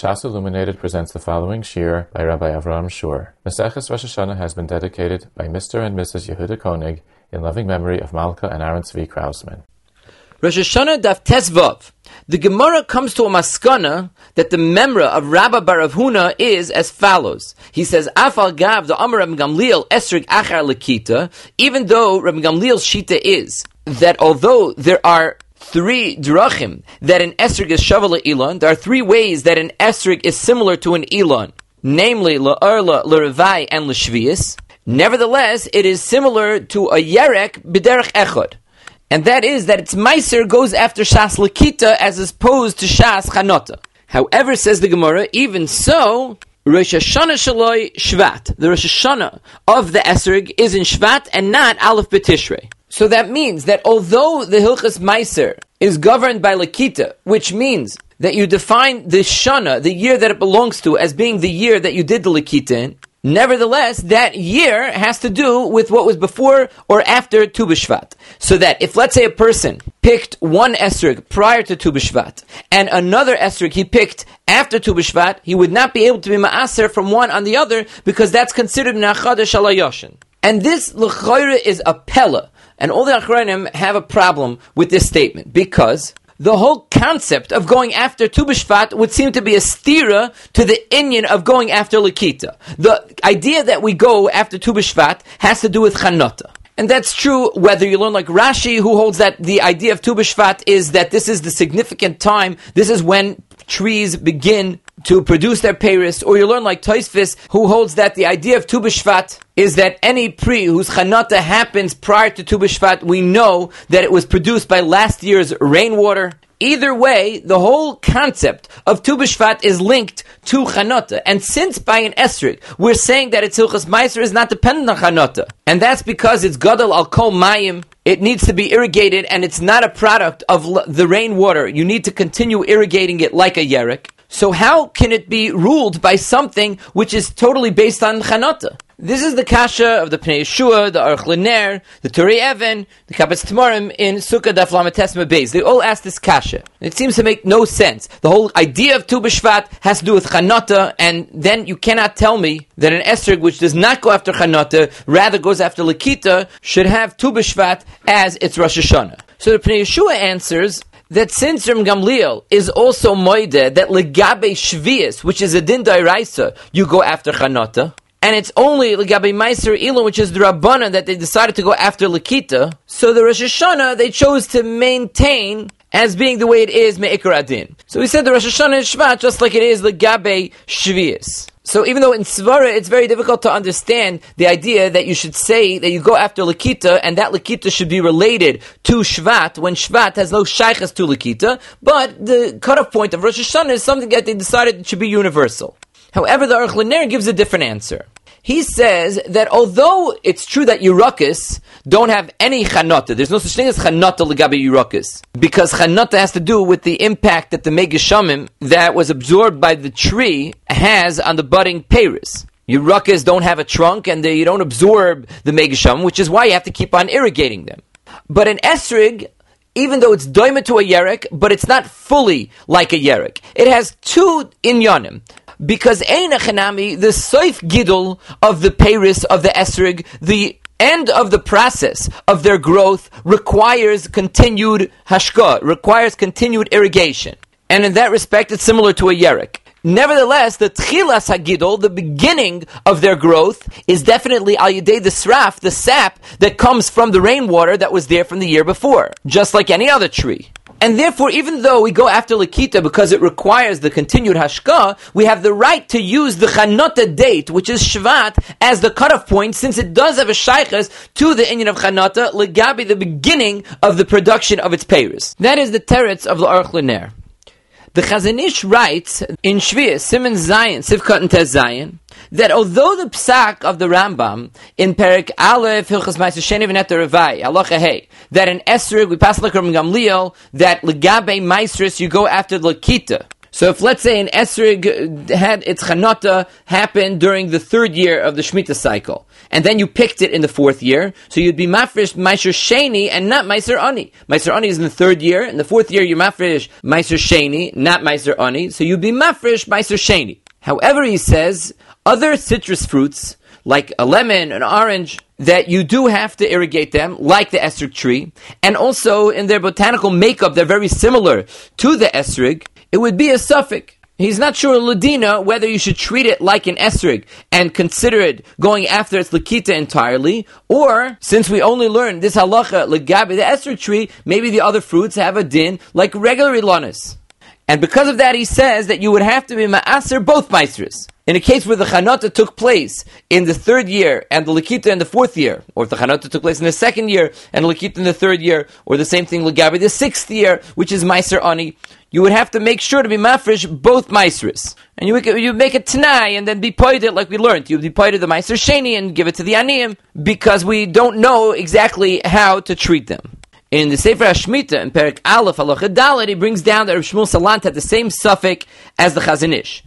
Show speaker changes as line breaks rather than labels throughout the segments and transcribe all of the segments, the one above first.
Shas Illuminated presents the following shir by Rabbi Avraham Schorr. Maseches Rosh Hashanah has been dedicated by Mr. and Mrs. Yehuda Koenig in loving memory of Malka and Aaron Tzvi Krausman.
Rosh Hashanah Daf Tesvav. The Gemara comes to a maskana that the memra of Rabbi Baravhuna is as follows. He says, Afal Gav the Amar Rabbi Gamliel Esrig Achar Lakita, even though Rabbi Gamliel's shita is that although there are three drachim that an esrig is shavala elon. There are three ways that an esrig is similar to an elon, namely la'arla, la'revai, and la'shvius. Nevertheless, it is similar to a yerek b'derech echod. And that is that its meiser goes after shas lakita as opposed to shas chanota. However, says the Gemara, even so, Rosh Hashanah Shaloi Shvat. The Rosh Hashanah of the Esrig is in Shvat and not Aleph B'Tishrei. So that means that although the Hilchas Meiser is governed by Lakita, which means that you define the Shana, the year that it belongs to, as being the year that you did the Lakita in, Nevertheless, that year has to do with what was before or after Tu B'Shvat. So that if, let's say, a person picked one esrig prior to Tu B'Shvat and another esrig he picked after Tu B'Shvat, he would not be able to be ma'aser from one on the other because that's considered Nachada Shalayoshin. And this l'choira is a pella. And all the Achronim have a problem with this statement because the whole concept of going after Tu B'Shvat would seem to be a stira to the Inyan of going after Lakita. The idea that we go after Tu B'Shvat has to do with Chanota. And that's true whether you learn like Rashi, who holds that the idea of Tu B'Shvat is that this is the significant time, this is when trees begin to produce their Paris, or you learn like Toisvis, who holds that the idea of Tu B'Shvat is that any pri whose chanata happens prior to Tu B'Shvat, we know that it was produced by last year's rainwater. Either way, the whole concept of Tu B'Shvat is linked to Chanota. And since by an Esrik, we're saying that its Hilchas Meiser is not dependent on Chanota. And that's because it's Gadol al Kol Mayim. It needs to be irrigated and it's not a product of the rainwater. You need to continue irrigating it like a Yerek. So how can it be ruled by something which is totally based on Chanata? This is the kasha of the Pnei Yeshua, the Aruch LaNer, the Turei Even, the Kabbalas Tamarim in Sukkah Daf Lametesma Beis. They all ask this kasha. It seems to make no sense. The whole idea of Tu B'Shvat has to do with Chanata, and then you cannot tell me that an Esrig which does not go after Chanata, rather goes after Lakita, should have Tu B'Shvat as its Rosh Hashanah. So the Pnei Yeshua answers, that since Ram Gamliel is also moide that legabe shvius, which is a din dairaisa, you go after chanata, and it's only legabe meiser ilum, which is the rabbana that they decided to go after lakita. So the Rosh Hashanah they chose to maintain as being the way it is me'ikar adin. So we said the Rosh Hashanah is Shvat just like it is legabe shvius. So even though in Svara it's very difficult to understand the idea that you should say that you go after Lakita and that Lakita should be related to Shvat when Shvat has no Shaykhas to Lakita, but the cutoff point of Rosh Hashanah is something that they decided should be universal. However, the Aruch gives a different answer. He says that although it's true that Yerukas don't have any chanata, there's no such thing as chanata legabe Yerukas, because chanata has to do with the impact that the megashamim that was absorbed by the tree has on the budding Paris. Yerukas don't have a trunk and they, don't absorb the megashamim, which is why you have to keep on irrigating them. But an esrig, even though it's doima to a yerek, but it's not fully like a yerek. It has two inyanim because Ein Achanami, the Soif Gidul of the Paris of the Esrig, the end of the process of their growth requires continued hashka, requires continued irrigation. And in that respect, it's similar to a yerek. Nevertheless, the tchilas hagidol, the beginning of their growth, is definitely al the sraf, the sap that comes from the rainwater that was there from the year before, just like any other tree. And therefore, even though we go after Lakita because it requires the continued Hashka, we have the right to use the Chanota date, which is Shvat, as the cutoff point, since it does have a Shaykhas to the Indian of Chanota, Legabi, the beginning of the production of its Paris. That is the teretz of the Aruch. The Chazon Ish writes in Shvius, Simon Zion, Sivkot and Tez Zion, that although the psak of the Rambam in Perik Aleph Hilchas Ma'aser Sheni V'Neter Revai Halacha Hey that in Esrig we pass like Gamliel that legabe Maestris you go after Lakita So if let's say an esrig uh, had its chanata happen during the third year of the Shemitah cycle, and then you picked it in the fourth year, so you'd be mafresh Meiser Sheni and not Meiser Ani. Meiser Ani is in the third year, in the fourth year you're mafresh Meiser Sheni, not Meiser Ani, so you'd be mafresh Meiser Sheni. However, he says, other citrus fruits, like a lemon, an orange, that you do have to irrigate them, like the esrig tree, and also in their botanical makeup, they're very similar to the esrig, it would be a suffix. He's not sure, Ladina, whether you should treat it like an esrig and consider it going after its lakita entirely, or since we only learned this halacha legabi the esrig tree, maybe the other fruits have a din like regular ilanis. And because of that, he says that you would have to be ma'aser both maestras. In a case where the chanata took place in the third year and the lakita in the fourth year, or if the chanata took place in the second year and lakita in the third year, or the same thing legabi the sixth year, which is meiser ani, you would have to make sure to be mafresh both maestras. And you, you make a tanai and then be poided like we learned. You would be poided the meiser sheni and give it to the aniyim because we don't know exactly how to treat them. In the Sefer Hashmita, in Perik Aleph, Halacha Dalet, he brings down that Rav Shmuel Salant had the same suffix as the Chazon Ish.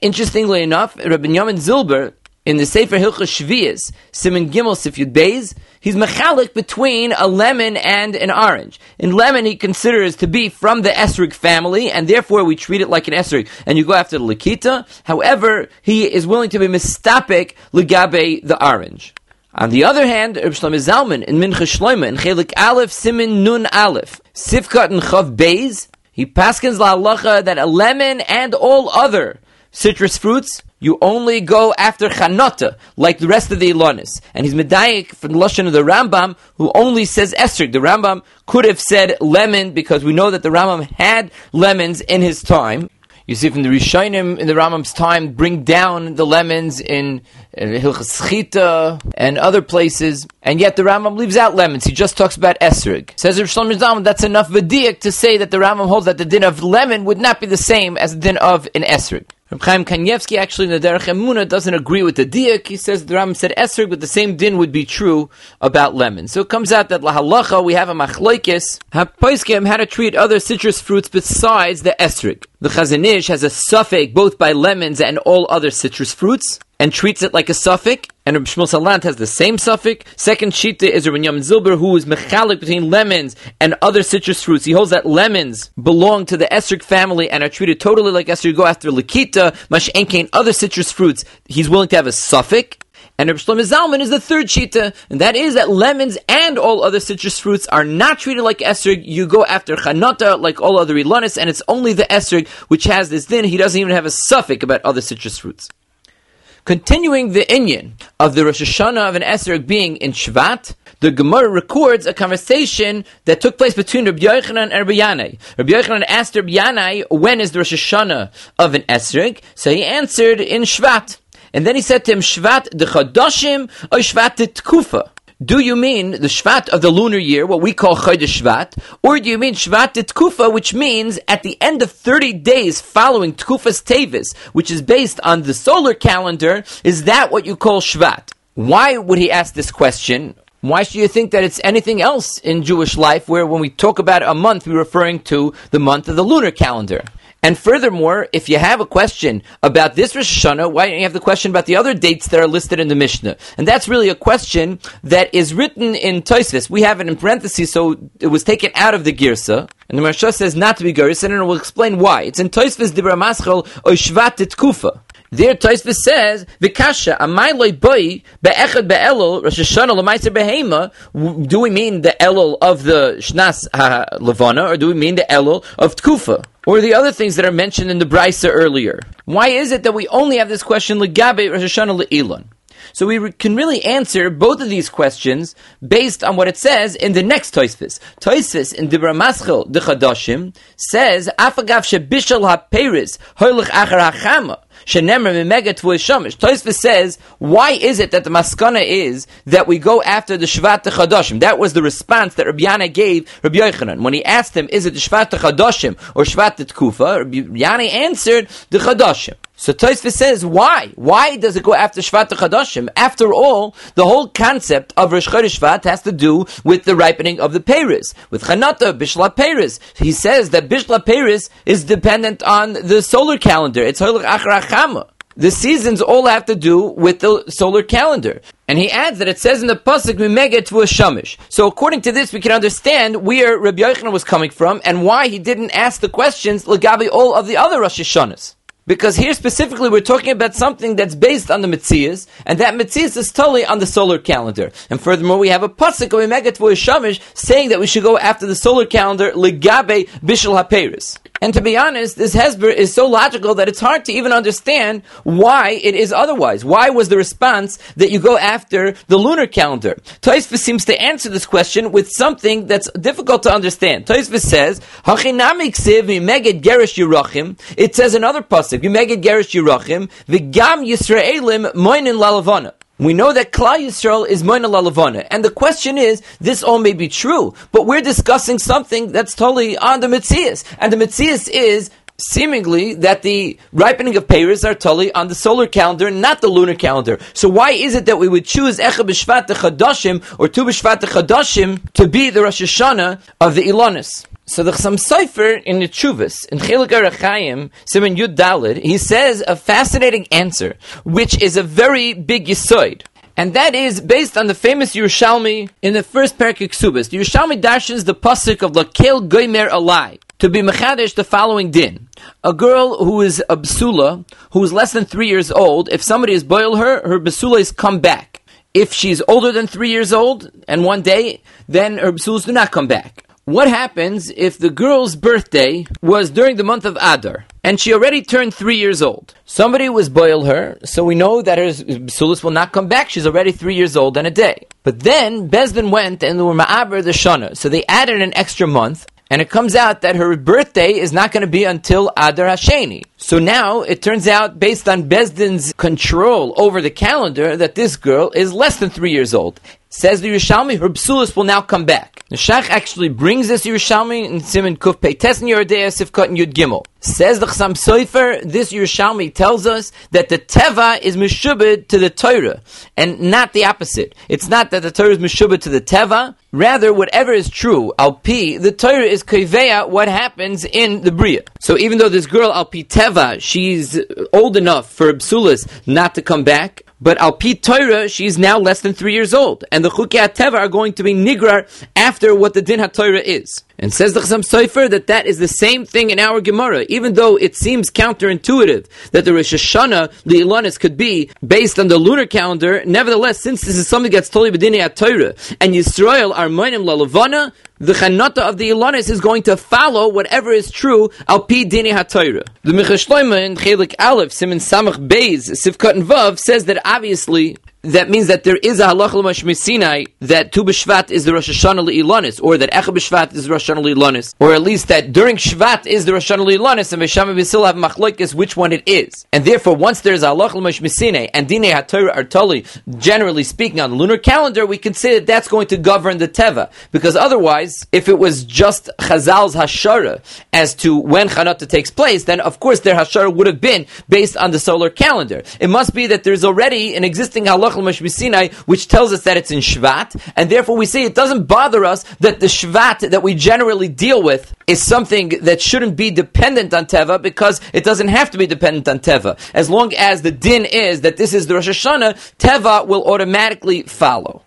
Interestingly enough, Rabbi Yamin Zilber, in the Sefer Hilchah Shvias, Simon Gimel Sifyud Beis, he's mechalik between a lemon and an orange. In lemon, he considers to be from the esrig family, and therefore we treat it like an esrig, and you go after the lakita. However, he is willing to be mistapik legabe the orange. On the other hand, Reb Zalman in Mincha Shlomo in Chelik Aleph Simin Nun Aleph Sifkat and Chav Beis he paskins la halacha that a lemon and all other citrus fruits you only go after chanota, like the rest of the Ilonis. And he's medayik from the Lashon of the Rambam, who only says esrig. The Rambam could have said lemon, because we know that the Rambam had lemons in his time. You see from the Rishonim in the Rambam's time bring down the lemons in, uh, Hilchas Chita and other places, and yet the Rambam leaves out lemons. He just talks about esrig. Says Rav Shlomo that's enough v'diak to say that the Rambam holds that the din of lemon would not be the same as the din of an esrig. Reb Chaim Kanievsky actually in the Derech Emuna doesn't agree with the diak. He says the Rambam said esrog, but the same din would be true about lemon. So it comes out that lahalacha we have a machloikis hapoiskim how to treat other citrus fruits besides the esrog. The Chazon Ish has a suffix both by lemons and all other citrus fruits and treats it like a suffix. And Reb Shmuel Salant has the same suffix. Second shita is Rabbi Yamin Zilber, who is mechalik between lemons and other citrus fruits. He holds that lemons belong to the esrog family and are treated totally like esrog. You go after lakita, mashenke, and other citrus fruits. He's willing to have a suffix. And Reb Shlomo Zalman is the third shita, and that is that lemons and all other citrus fruits are not treated like esrog. You go after chanata like all other ilanis, and it's only the esrog which has this din. He doesn't even have a suffix about other citrus fruits. Continuing the inyan of the Rosh Hashanah of an esrog being in Shvat, the Gemara records a conversation that took place between Rabbi Yochanan and Rabbi Yanai. Rabbi Yochanan asked Rabbi Yanai, when is the Rosh Hashanah of an esrog? So he answered in Shvat. And then he said to him, Shvat de Chadoshim or Shvat de Tkufa? Do you mean the Shvat of the lunar year, what we call Chodesh Shvat, or do you mean Shvat Tkufa, which means at the end of 30 days following Tkufa's Tevis, which is based on the solar calendar, is that what you call Shvat? Why would he ask this question? Why should you think that it's anything else in Jewish life where when we talk about a month, we're referring to the month of the lunar calendar? And furthermore, if you have a question about this Rosh Hashanah, why don't you have the question about the other dates that are listed in the Mishnah? And that's really a question that is written in Tosfos. We have it in parentheses, so it was taken out of the Girsa. And the Maharsha says not to be Girsa, and we'll explain why. It's in Tosfos Dibra Maschel Oishvat Kufa. There, Tosfos says, "Vikasha amay loy boy be'echad be'elul Rosh Hashanah l'maiser behema." Do we mean the elul of the Shnas Levana, or do we mean the elul of Tkufa, or the other things that are mentioned in the Brisa earlier? Why is it that we only have this question legabe Rosh Hashanah le'ilon? So we can really answer both of these questions based on what it says in the next Toisvis. Toisvis in Dibra Maschel de Chadashim says, "Afagav shebishal haperis hoilich achar hachama." Tosfos says, why is it that the maskana is that we go after the Shvat Chadashim? That was the response that Rabbi Yanai gave Rabbi Yochanan. When he asked him, is it the Shvat Chadashim or Shvat Tkufa? Rabbi Yanai answered, the Chadashim. So Tosfos says, why? Why does it go after Shvat Chadashim? After all, the whole concept of Rosh Chodesh Shvat has to do with the ripening of the Paris, with Chanata, Bishla Paris. He says that Bishla Paris is dependent on the solar calendar. It's Holach Achrachama. The seasons all have to do with the solar calendar. And he adds that it says in the pasuk "Mimega to a shamish." So according to this, we can understand where Rabbi Yochanan was coming from and why he didn't ask the questions legabi all of the other Rosh Hashanahs. Because here specifically we're talking about something that's based on the Metzias, and that Metzias is totally on the solar calendar. And furthermore, we have a pasuk of a shamish saying that we should go after the solar calendar legabe bishul haperis. And to be honest, this Hezber is so logical that it's hard to even understand why it is otherwise. Why was the response that you go after the lunar calendar? Tosfos seems to answer this question with something that's difficult to understand. Tosfos says, It says another pasuk, "V'meged gerish yirachim, v'gam Yisraelim moinin lalavana." We know that Klal Yisrael is Moina Lalavana. And the question is, this all may be true, but we're discussing something that's totally on the Mitzias. And the Mitzias is seemingly that the ripening of payers are totally on the solar calendar, not the lunar calendar. So why is it that we would choose Echa B'Shvat Chadashim or Tu B'Shvat Chadashim to be the Rosh Hashanah of the Ilonis? So the Chassam Sofer in the Chuvas, in Chelik Arachayim, Simon Yud Dalid, he says a fascinating answer, which is a very big yisoid. And that is based on the famous Yerushalmi in the first Parak Subas. The Yerushalmi dashes the pasuk of Lakel Goimer Alai to be Mechadish the following din. A girl who is a Basula, who is less than three years old, if somebody has boiled her, her Basula is come back. If she's older than three years old and one day, then her Basulas do not come back. What happens if the girl's birthday was during the month of Adar and she already turned three years old? Somebody was boil her, so we know that her sulis will not come back. She's already three years old and a day. But then Bezdin went and they were ma'aber the shana, so they added an extra month. And it comes out that her birthday is not going to be until Adar Hasheni. So now it turns out, based on Bezdin's control over the calendar, that this girl is less than three years old. Says the Yerushalmi, her psulis will now come back. The Shach actually brings this Yerushalmi in Simon Kuf Peites Yerodea Sifkat and Yud Gimel. Says the Chassam Sofer, this Yerushalmi tells us that the Teva is Meshubed to the Torah, and not the opposite. It's not that the Torah is Meshubed to the Teva, rather whatever is true, Alpi, the Torah is Koiveya what happens in the Bria. So even though this girl, Alpi Teva, she's old enough for Psulis not to come back, but Al Torah, she's now less than three years old, and the Chukei Teva are going to be nigrar after what the Din HaTorah is. And says the Chassam Sofer that that is the same thing in our Gemara, even though it seems counterintuitive that the Rosh Hashanah, the Ilanis, could be based on the lunar calendar. Nevertheless, since this is something that's totally b'dinei Torah, and Yisrael are moinim lalavana, the chanata of the Ilanis is going to follow whatever is true al pi dini haTorah. The Michashloima in Chelik Aleph, Simon Samach Beis, Sivkat and Vav, says that obviously that means that there is a halach l'mashmi Sinai that Tu B'Shvat is the Rosh Hashanah Le'ilanis, or that Echa B'Shvat is the Rosh Hashanah Le'ilanis, or at least that during Shvat is the Rosh Hashanah Le'ilanis, and Vesham B'Sil have machlokes which one it is. And therefore, once there is a halach l'mashmi Sinai and Dinei HaTorah are totally, generally speaking, on the lunar calendar, we can say that that's going to govern the Teva. Because otherwise, if it was just Chazal's Hashara as to when Chanata takes place, then of course their Hashara would have been based on the solar calendar. It must be that there's already an existing halach which tells us that it's in Shvat, and therefore we say it doesn't bother us that the Shvat that we generally deal with is something that shouldn't be dependent on Teva because it doesn't have to be dependent on Teva. As long as the din is that this is the Rosh Hashanah, Teva will automatically follow.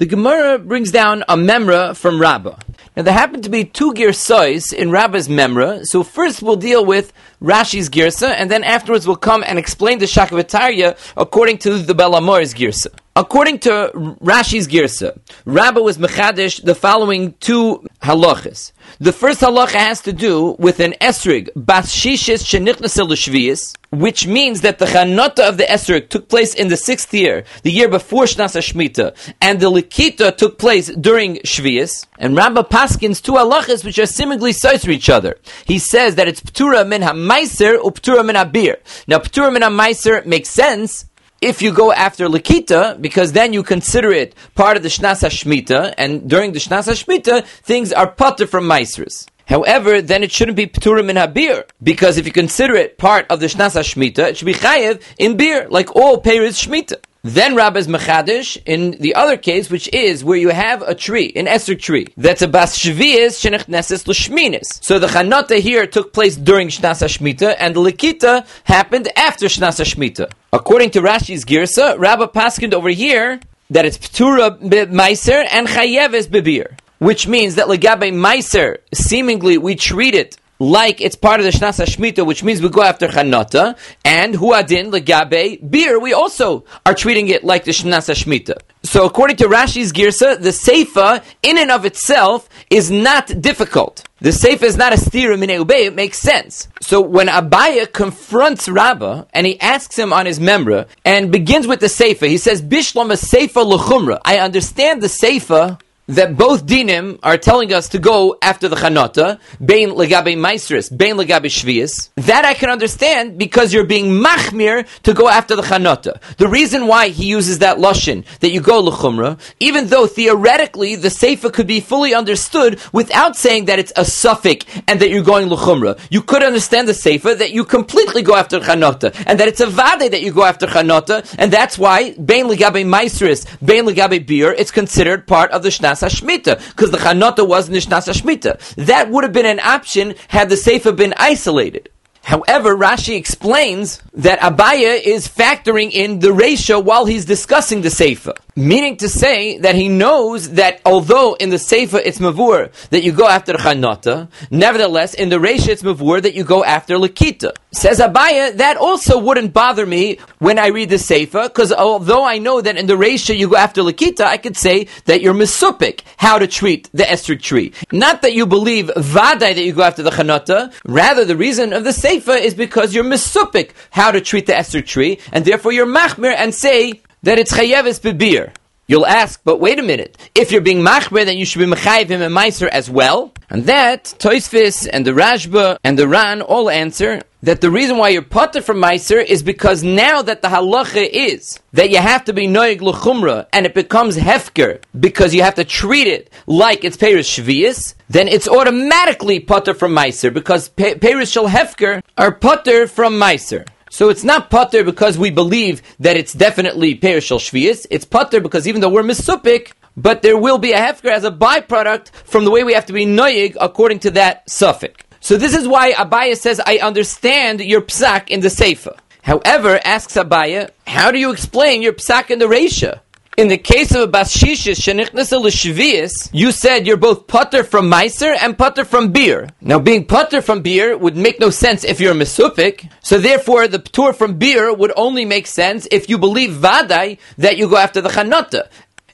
The Gemara brings down a memra from Rabbah. Now there happen to be two girsais in Rabbah's memra, so first we'll deal with Rashi's girsa, and then afterwards we'll come and explain the Shakavitarya according to the Belamor's girsa. According to Rashi's girsa, Rabbah was mechadish the following two halachas. The first halacha has to do with an esrig, bas shishis shenichnasil which means that the chanata of the esrig took place in the sixth year, the year before Shnas Shemitah, and the likita took place during Shvius. And Rabbah Paskins two halachas which are seemingly sides to each other. He says that it's ptura min ha-meiser or ptura min ha-bir. Now ptura min ha-meiser makes sense if you go after Lakita, because then you consider it part of the Shnas HaShmita, and during the Shnas HaShmita, things are putter from Maisris. However, then it shouldn't be pturim in habir because if you consider it part of the shnasa shmita, it should be chayev in beer, like all peiris shmita. Then Rabbi's Mechadish in the other case, which is where you have a tree, an esrog tree, that's a bas shvias shenechneses l'shminis. So the chanata here took place during Shnasa Shmita, and the Likita happened after Shnasa Shmita. According to Rashi's Girsa, Rabbi Paskin over here that it's Ptura Meiser and Chayeves Bebir. Which means that Legabe Meiser, seemingly we treat it like it's part of the Shnasa Shmita, which means we go after Chanata, and Huadin, Legabe, beer, we also are treating it like the Shnasa Shmita. So according to Rashi's Girsa, the Seifa, in and of itself, is not difficult. The Seifa is not a stira min it makes sense. So when Abaya confronts Rabbah, and he asks him on his memra, and begins with the Seifa, he says, Bishlam a Seifa l'chumra. I understand the Seifa that both dinim are telling us to go after the chanota, bein legabe maestris, bein legabe shvius. That I can understand because you're being machmir to go after the chanota. The reason why he uses that lashon that you go lechumra, even though theoretically the seifa could be fully understood without saying that it's a suffix and that you're going lechumra. You could understand the seifa that you completely go after chanota and that it's a vade that you go after chanota, and that's why bein legabe maestris, bein legabe beer, it's considered part of the shnas Because the Chanota was Nishnas Shmita. That would have been an option had the Sefer been isolated. However, Rashi explains that Abaya is factoring in the ratio while he's discussing the Sefer. Meaning to say that he knows that although in the Sefer it's Mavur that you go after Chanata, nevertheless in the ratio it's Mavur that you go after Lakita. Says Abaya, that also wouldn't bother me when I read the Sefer, because although I know that in the ratio you go after Lakita, I could say that you're Mesupik, how to treat the Estrik tree. Not that you believe Vadai that you go after the Chanata, rather the reason of the Sefer Seifa is because you're misupik how to treat the Esrig tree, and therefore you're machmir and say that it's chayevis bebir. You'll ask, but wait a minute. If you're being machmir, then you should be mechayev him and meiser as well. And that Toisvis and the Rashba and the Ran all answer that the reason why you're potter from Meiser is because now that the halacha is that you have to be noig l'chumra and it becomes hefker because you have to treat it like it's Paris Shvius, then it's automatically potter from Meiser because Paris Shal Hefker are potter from Meiser. So it's not potter because we believe that it's definitely Paris Shal Shvius, it's potter because even though we're misupik, but there will be a hefker as a byproduct from the way we have to be noig according to that suffix. So this is why Abaya says, I understand your psak in the Sefer. However, asks Abaya, how do you explain your psak in the Reisha? In the case of a bashishes shenichnasa l'shvius, you said you're both putter from meiser and putter from beer. Now, being putter from beer would make no sense if you're a mesupik. So therefore, the tour from beer would only make sense if you believe vadai that you go after the chanata.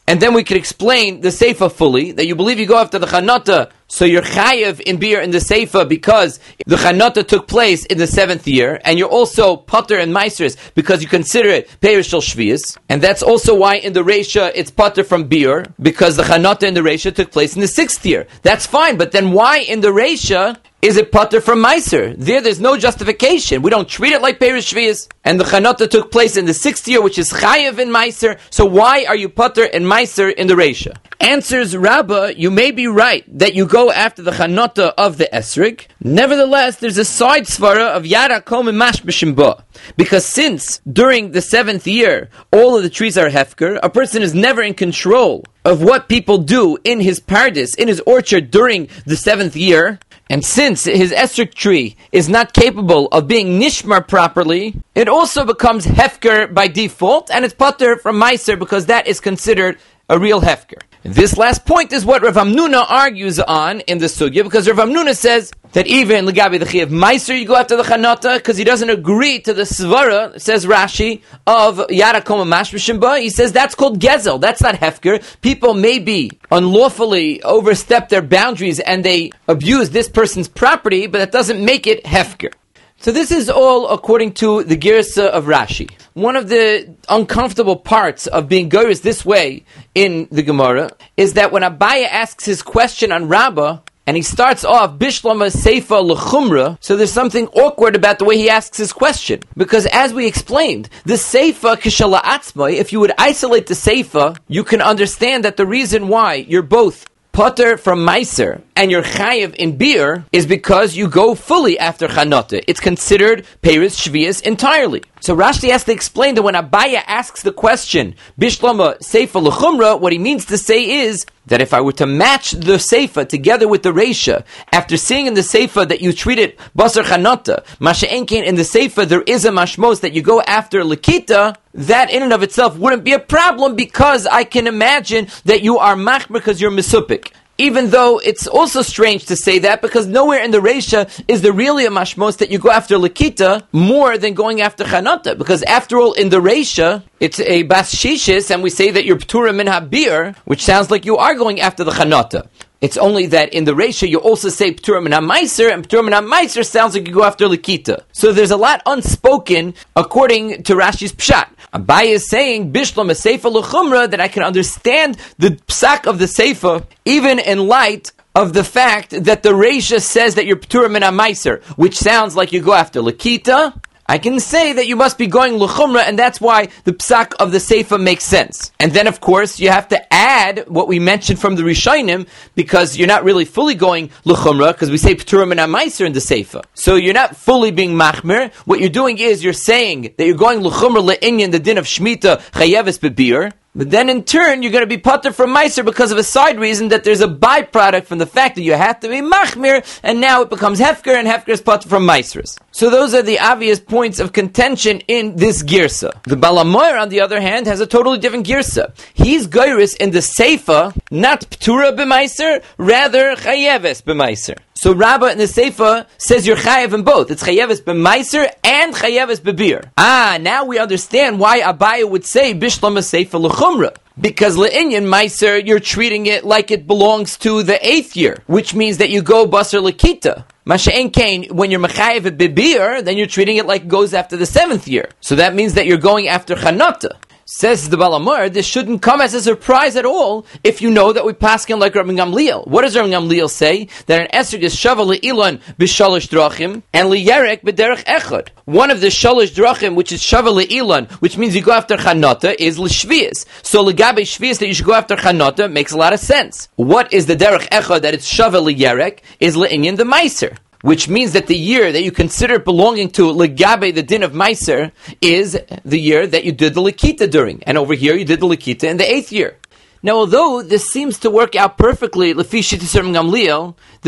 And then we could explain the Seifa fully, that you believe you go after the Chanata, so you're chayiv in beer in the Seifa because the Chanata took place in the seventh year, and you're also Potter and Meisters because you consider it Perishal Shvius, and that's also why in the Resha it's Potter from beer, because the Chanata in the Resha took place in the sixth year. That's fine, but then why in the Resha is it putter from Meiser? There, there's no justification. We don't treat it like Perish Shvias. And the Chanota took place in the sixth year, which is Chayev in Meiser. So why are you putter and Meiser in the Resha? Answers Rabbah, you may be right that you go after the Chanota of the Esrig. Nevertheless, there's a side svara of Yara Kom and Mash Because since during the seventh year, all of the trees are Hefker, a person is never in control of what people do in his paradise, in his orchard during the seventh year, and since his esrog tree is not capable of being nishmar properly, it also becomes hefker by default, and it's putter from meiser because that is considered a real hefker. This last point is what Rav Hamnuna argues on in the sugya, because Rav Hamnuna says that even Legabi the Chiyav Meiser, you go after the Chanata, because he doesn't agree to the Svara, says Rashi, of Yara Koma Mashmishimba. He says that's called Gezel, that's not Hefker. People maybe unlawfully overstep their boundaries and they abuse this person's property, but that doesn't make it Hefker. So this is all according to the Girsa of Rashi. One of the uncomfortable parts of being Giris this way in the Gemara is that when Abaya asks his question on Rabbah, and he starts off Bishlama Seifa L'chumra, so there's something awkward about the way he asks his question. Because as we explained, the Seifa Kishala Atzmai, if you would isolate the Seifa, you can understand that the reason why you're both potter from Meiser and you're chayiv in beer is because you go fully after Chanata. It's considered Peris Shvias entirely. So Rashi has to explain that when Abaya asks the question, Bishlama Seifa L'chumra, what he means to say is that if I were to match the Seifa together with the Reisha, after seeing in the Seifa that you treat it Basar Chanata, Masha Enkin in the Seifa there is a mashmos that you go after Lakita, that in and of itself wouldn't be a problem because I can imagine that you are mach because you're misupik even though it's also strange to say that because nowhere in the Resha is there really a mashmos that you go after Lakita more than going after Chanata. Because after all, in the Resha, it's a Bas Shishis, and we say that you're Ptura min Habir, which sounds like you are going after the Chanata. It's only that in the Resha you also say Ptura min HaMaiser, and Ptura min HaMaiser sounds like you go after Lakita. So there's a lot unspoken according to Rashi's Pshat. Abai is saying Bishlam Seifa Luchumra that I can understand the psak of the Seifa even in light of the fact that the Reisha says that you're Ptura min Meiser, which sounds like you go after Lakita, I can say that you must be going luchumra, and that's why the psak of the seifa makes sense. And then, of course, you have to add what we mentioned from the Rishonim, because you're not really fully going luchumra, because we say pturim and amaiser in the seifa. So you're not fully being machmir. What you're doing is you're saying that you're going luchumra le'inyan, the din of shmita chayeves bebir, but then in turn, you're going to be putter from Meiser because of a side reason that there's a byproduct from the fact that you have to be Machmir, and now it becomes Hefker, and Hefker is putter from Meisers. So those are the obvious points of contention in this Girsa. The Balamoyer, on the other hand, has a totally different Girsa. He's Gairis in the Seifa, not Ptura b'Meiser, rather Chayeves b'Meiser. So Rabbah in the Seifa says you're chayev in both. It's chayeves b'maiser and chayeves b'bir. Ah, now we understand why Abaya would say bishlam Seifa l'chumra. Because le'inyan meiser, you're treating it like it belongs to the eighth year, which means that you go basar lakita. Masha'en kain, when you're mechayev bibir, then you're treating it like it goes after the seventh year. So that means that you're going after chanata. Says the Balamur, this shouldn't come as a surprise at all if you know that we pass in like Rabbi Gamliel. What does Rabbi Gamliel say? That an esrog is shaval le'ilan b'shalosh drachim and liyerek b'derech echad. One of the shalosh drachim, which is shaval le'ilan, which means you go after chanata, is l'shvias. So legabe shvias that you should go after chanata makes a lot of sense. What is the derech echad that it's shaval liyerek? Is le'inyan the meiser which means that the year that you consider belonging to Legabe, the din of Meiser, is the year that you did the Lakita during. And over here you did the Lakita in the eighth year. Now, although this seems to work out perfectly, there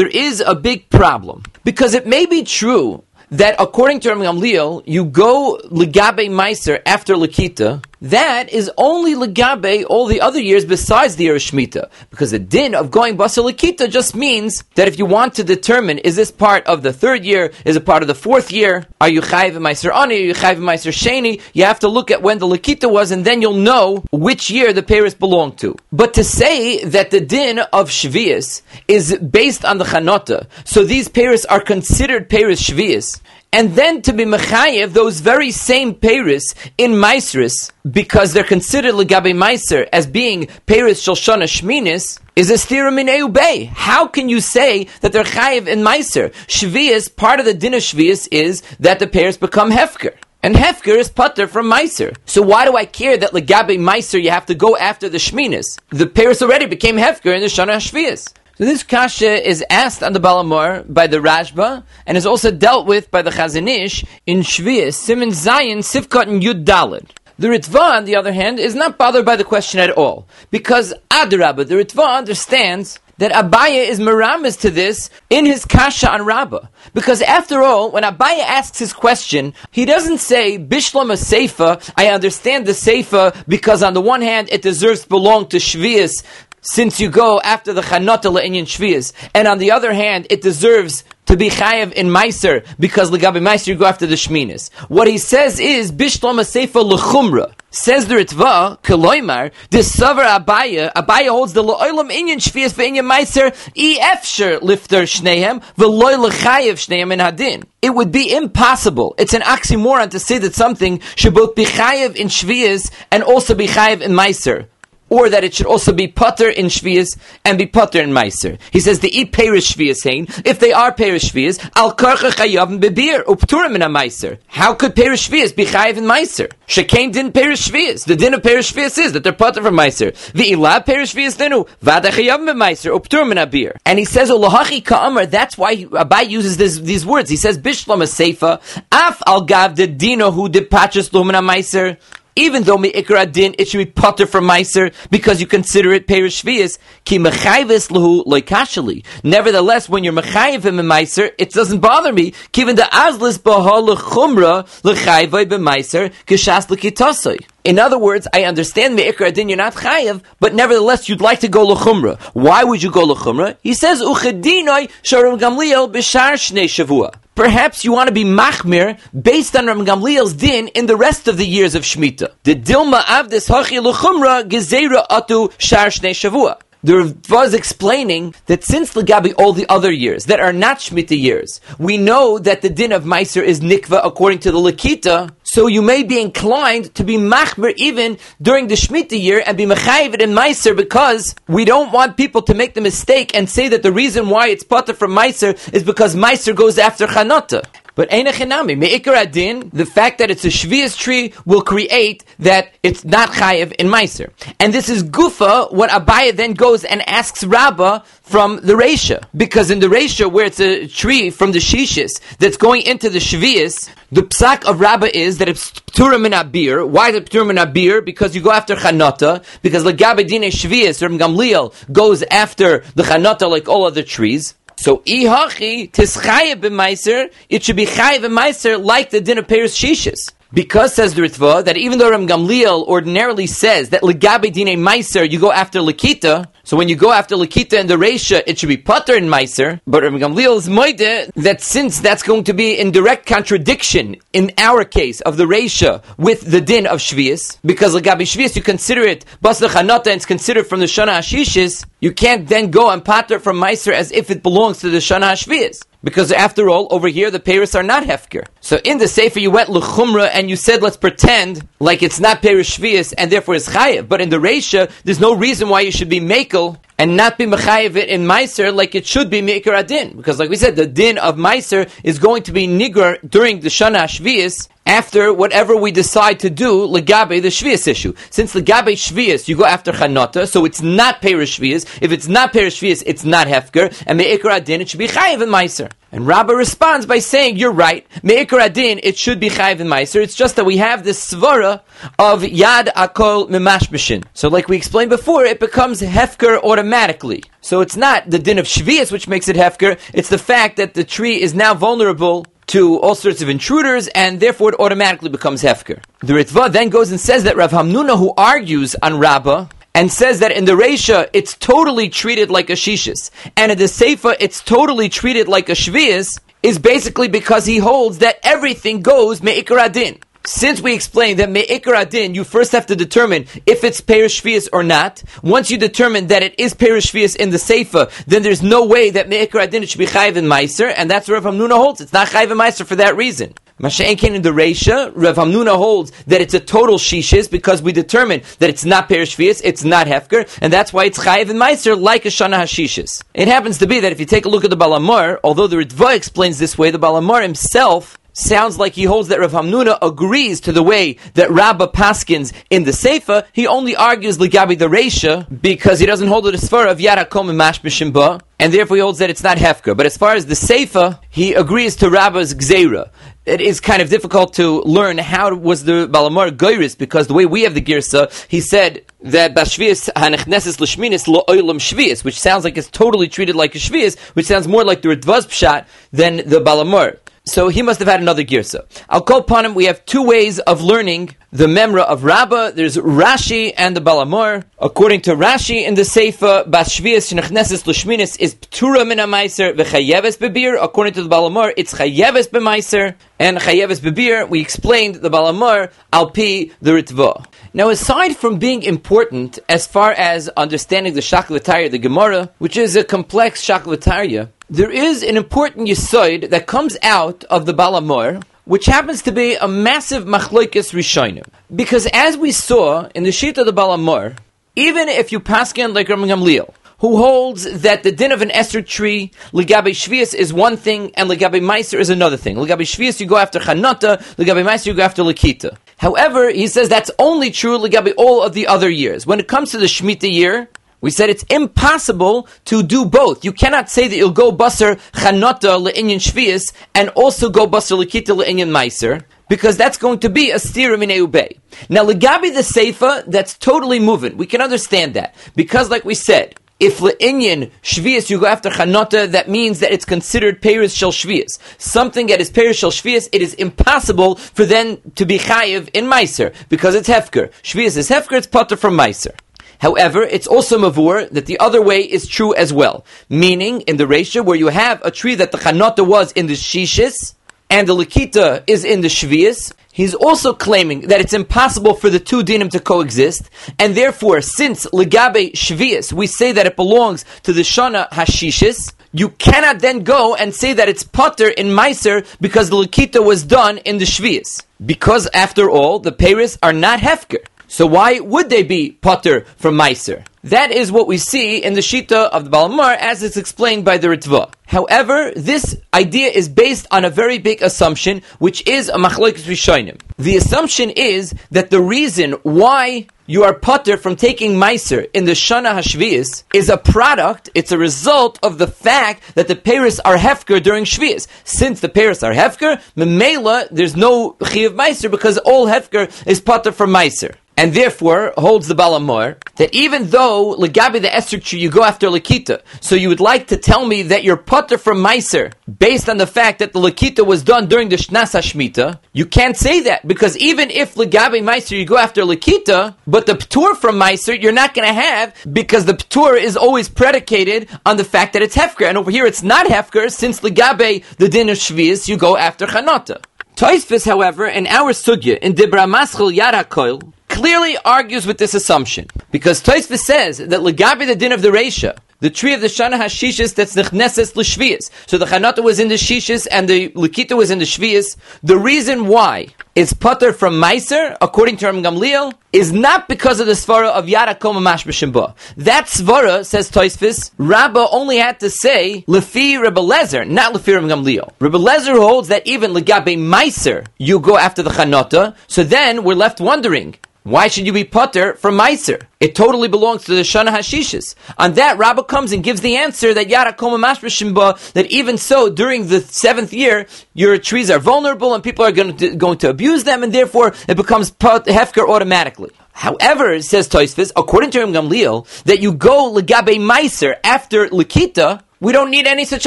is a big problem. Because it may be true that according to Gamliel, you go Legabe Meiser after Lakita, that is only legabe all the other years besides the year of Shemitah. Because the din of going basalikita just means that if you want to determine is this part of the third year, is it part of the fourth year, are you chayiv meiser ani, are you chayiv meiser sheni, you have to look at when the lakita was and then you'll know which year the Paris belonged to. But to say that the din of Shvias is based on the Chanota, so these Paris are considered Paris Shvias, and then to be mechayev those very same Paris in Maisris, because they're considered legabe Meiser as being Paris Shoshana Shminis, is a stira min bay. How can you say that they're chayev in Meiser? Shvius, part of the din of is that the Paris become Hefker. And Hefker is putter from Meiser. So why do I care that legabe Meiser you have to go after the Shminis? The Paris already became Hefker in the Shana Shvius. So this kasha is asked on the Balamor by the Rashba and is also dealt with by the Chazon Ish in Shvius, Simon Zion, Sivkot, and Yud Dalid. The Ritva, on the other hand, is not bothered by the question at all. Because Adrabah, the Ritva understands that Abaya is miramis to this in his kasha on Rabbah. Because after all, when Abaya asks his question, he doesn't say, Bishlam a Seifa, I understand the Seifa because on the one hand it deserves to belong to Shvias since you go after the Chanota Le'inyan Shvias, and on the other hand, it deserves to be chayav in Meiser because legabe Meiser you go after the Shminis. What he says is Bishlama Seifa lechumra. Says the Ritva, Keloimar, this Savar Abaya, Abaya holds the Lo'ilam Inyan Shvias Ve'inyan Meiser, Efsher Lifter Shnehem, Ve'loi Lechayev Shnehem in Hadin. It would be impossible. It's an oxymoron to say that something should both be chayev in Shvias and also be chayev in Meiser. Or that it should also be putter in Shvias and be putter in Meiser. He says the eat perish Shvias hain. If they are perish Shvias, al karcha chayav bebir upturim in a Meiser. How could perish Shvias be chayav in Meiser? Shekain din perish Shvias. The din of perish Shvias is that they're putter from Meiser. The ilah perish Shvias dinu vada chayav Meiser upturim in a beer. And he says ulahachi ka'amar. That's why Abai uses this, these words. He says bishlam a seifa af al gav the dino who depatches lumina Meiser even though me'ikra din, it should be potter from Meiser because you consider it perish shvius, ki mechayvis luhu loikashali. Nevertheless, when you're mechayiv him in Meiser, it doesn't bother me, given the azlis baha lechumra lechayvai b'Meiser kishas lekitosoi. In other words, I understand me'ikra din, you're not chayiv, but nevertheless, you'd like to go lechumra. Why would you go lechumra? He says, uchedinoi sharim gamliel b'shar shnei shavua. Perhaps you want to be machmir based on Ram Gamliel's din in the rest of the years of Shemitah. The Dilma Avdis Hachi Luchumra Gezera Atu Shar Shnei Shavua. The Rav was explaining that since Lagabi all the other years that are not Shemitah years, we know that the din of Meiser is Nikva according to the Lakita, so you may be inclined to be Machmer even during the Shemitah year and be Mechayiv in Meiser because we don't want people to make the mistake and say that the reason why it's Potter from Meiser is because Meiser goes after Chanata. But Einachinami, Me'ikar Adin, the fact that it's a Shvias tree will create that it's not Chayev in Meiser. And this is Gufa, what Abaya then goes and asks Rabbah from the Resha. Because in the Resha, where it's a tree from the Shishis that's going into the Shvias, the psak of Rabbah is that it's Pturim in Abir. Why is it Pturim in Abir? Because you go after Chanata. Because Lagabe Dine Shvias, Ram Gamliel, goes after the Chanata like all other trees. So ihachi tischayev b'meiser, it should be chayev b'meiser like the din of Paris shishis. Because says the Ritva that even though Ram Gamliel ordinarily says that legabe dine meiser you go after lakita, so when you go after lakita and the reisha it should be putter in meiser. But Ram Gamliel is moide that since that's going to be in direct contradiction in our case of the reisha with the din of shvius, because legabe shvius you consider it bas and it's considered from the shana hashishis, you can't then go and patter from meiser as if it belongs to the shana hashvius. Because after all, over here the Paris are not hefker. So in the Sefer you went Luchumra and you said let's pretend like it's not Paris shvius and therefore it's chayev. But in the Reisha, there's no reason why you should be makel and not be mechayev it in Meiser like it should be Meikar Adin. Because like we said, the din of Meiser is going to be nigr during the Shana Shvius after whatever we decide to do legabe the shvius issue. Since legabe shvius you go after chanota, so it's not perish shvius. If it's not perish shvius, it's not hefker, and meikar adin it should be chayiv and meiser. And Rabbah responds by saying, "You're right. Meikar adin it should be chayiv and meiser. It's just that we have this svara of yad akol mimashbishin. So, like we explained before, it becomes hefker automatically. So it's not the din of shvius which makes it hefker. It's the fact that the tree is now vulnerable to all sorts of intruders, and therefore it automatically becomes hefker. The Ritva then goes and says that Rav Hamnuna, who argues on Rabbah, and says that in the Reisha it's totally treated like a shishis, and in the Seifa it's totally treated like a shvius, is basically because he holds that everything goes me'ikar adin. Since we explained that me'ikar adin, you first have to determine if it's perish shvius or not. Once you determine that it is perish shvius in the seifa, then there's no way that me'ikar adin should be chayiv in meiser, and that's where Rav Hamnuna holds. It's not chayiv in meiser for that reason. Masha'enkin in the Reisha, Rav Hamnuna holds that it's a total shishis because we determine that it's not perish shvius, it's not hefker, and that's why it's chayiv in meiser like a shana hashishis. It happens to be that if you take a look at the Balamar, although the Ritva explains this way, the Balamar himself sounds like he holds that Rav Hamnuna agrees to the way that Rabba Paskins in the Seifa, he only argues Ligabi the Reisha because he doesn't hold it as far of Yarakom and Mashbishimba, and therefore he holds that it's not Hefka. But as far as the Seifa, he agrees to Rabba's Gzeira. It is kind of difficult to learn how was the Balamar Geiris because the way we have the Girsa, he said that Bashvias Hanechnesis Lashminis Lo Oilam Shvias, which sounds like it's totally treated like a Shvias, which sounds more like the Ritvaz Pshat than the Balamar. So he must have had another girsa. I'll call upon him. We have two ways of learning the memra of Rabbah. There's Rashi and the Balamor. According to Rashi in the Seifa, Bashvias Shnechnesis Lushminis is Ptura min Meiser v'chayeves bebir. According to the Balamor, it's chayeves b'meiser and chayeves bebir. We explained the Balamor alpi the Ritva. Now, aside from being important as far as understanding the Shaklatariya, the Gemara, which is a complex Shaklatariya, there is an important yisoid that comes out of the Balamor, which happens to be a massive machloikis rishonim. Because as we saw in the sheet of the Balamor, Even if you paskin like Rabbi Gamliel, who holds that the din of an Esrig tree, Ligabe Shvius is one thing, and Ligabe Meiser is another thing. Ligabe Shvius, you go after Chanata, Ligabe Meiser, you go after Lakita. However, he says that's only true Ligabe all of the other years. When it comes to the Shemitah year, we said it's impossible to do both. You cannot say that you'll go Basar Chanata Le'inyan Shvius and also go Basar Lakita Le'inyan Meiser because that's going to be a stira min bay. Now, legabi the seifa, that's totally moving. We can understand that because, like we said, if le'inyan shvius you go after chanota, that means that it's considered peris shel shvius. Something that is peris shel shvius, it is impossible for them to be chayiv in meiser because it's hefker. Shvius is hefker, it's potter from meiser. However, it's also mavur that the other way is true as well. Meaning, in the ratio where you have a tree that the chanota was in the shishis, and the Lakita is in the Shvius, he's also claiming that it's impossible for the two dinim to coexist, and therefore, since Legabe Shvius, we say that it belongs to the Shana Hashishis, you cannot then go and say that it's potter in Meiser because the Lakita was done in the Shvius. Because after all, the Paris are not Hefker. So why would they be potter from Meiser? That is what we see in the Shita of the Balamar as it's explained by the Ritva. However, this idea is based on a very big assumption, which is a machlokes rishonim. The assumption is that the reason why you are putter from taking meiser in the Shana Hashvias is a product, it's a result of the fact that the Paris are hefker during Shvias. Since the Paris are hefker, memela, there's no chiv meiser because all hefker is putter from meiser and therefore holds the Balamor that even though Legabi the tree you go after Lakita, so you would like to tell me that you're putter from Meiser based on the fact that the Lakita was done during the Shnasa Shmita, you can't say that because even if Legabi Meiser you go after Lakita, but the Ptur from Meiser you're not going to have because the Ptur is always predicated on the fact that it's Hefker, and over here it's not Hefker since Legabe the din of Shviz you go after Chanata. Toisvis, however, in our sugya in Dibra Maschel Yarakoil, clearly argues with this assumption because Tosfos says that legabi the din of the Reisha, the tree of the Shana Hashishis that's nechneses l'shvius. So the Chanata was in the Shishis and the Likita was in the Shvius. The reason why it's putter from Meiser, according to Ram Gamliel, is not because of the svara of Yara Koma Mashbashimba. That svara, says Toisfis, Rabba only had to say Lefi Rebbe Lezer, not Lefi Ram Gamliel. Rebbe Lezer holds that even Legabe Meiser, you go after the Chanata, so then we're left wondering, why should you be putter from Meiser? It totally belongs to the Shana Hashishis. On that, Rabbah comes and gives the answer that Yara Koma Mashbashimba, that even so, during the seventh year, your trees are vulnerable and people are going to, going to abuse them, and therefore it becomes put, Hefker automatically. However, says Toisvis, according to Ram Gamliel, that you go Legabe Meiser after Lakita, we don't need any such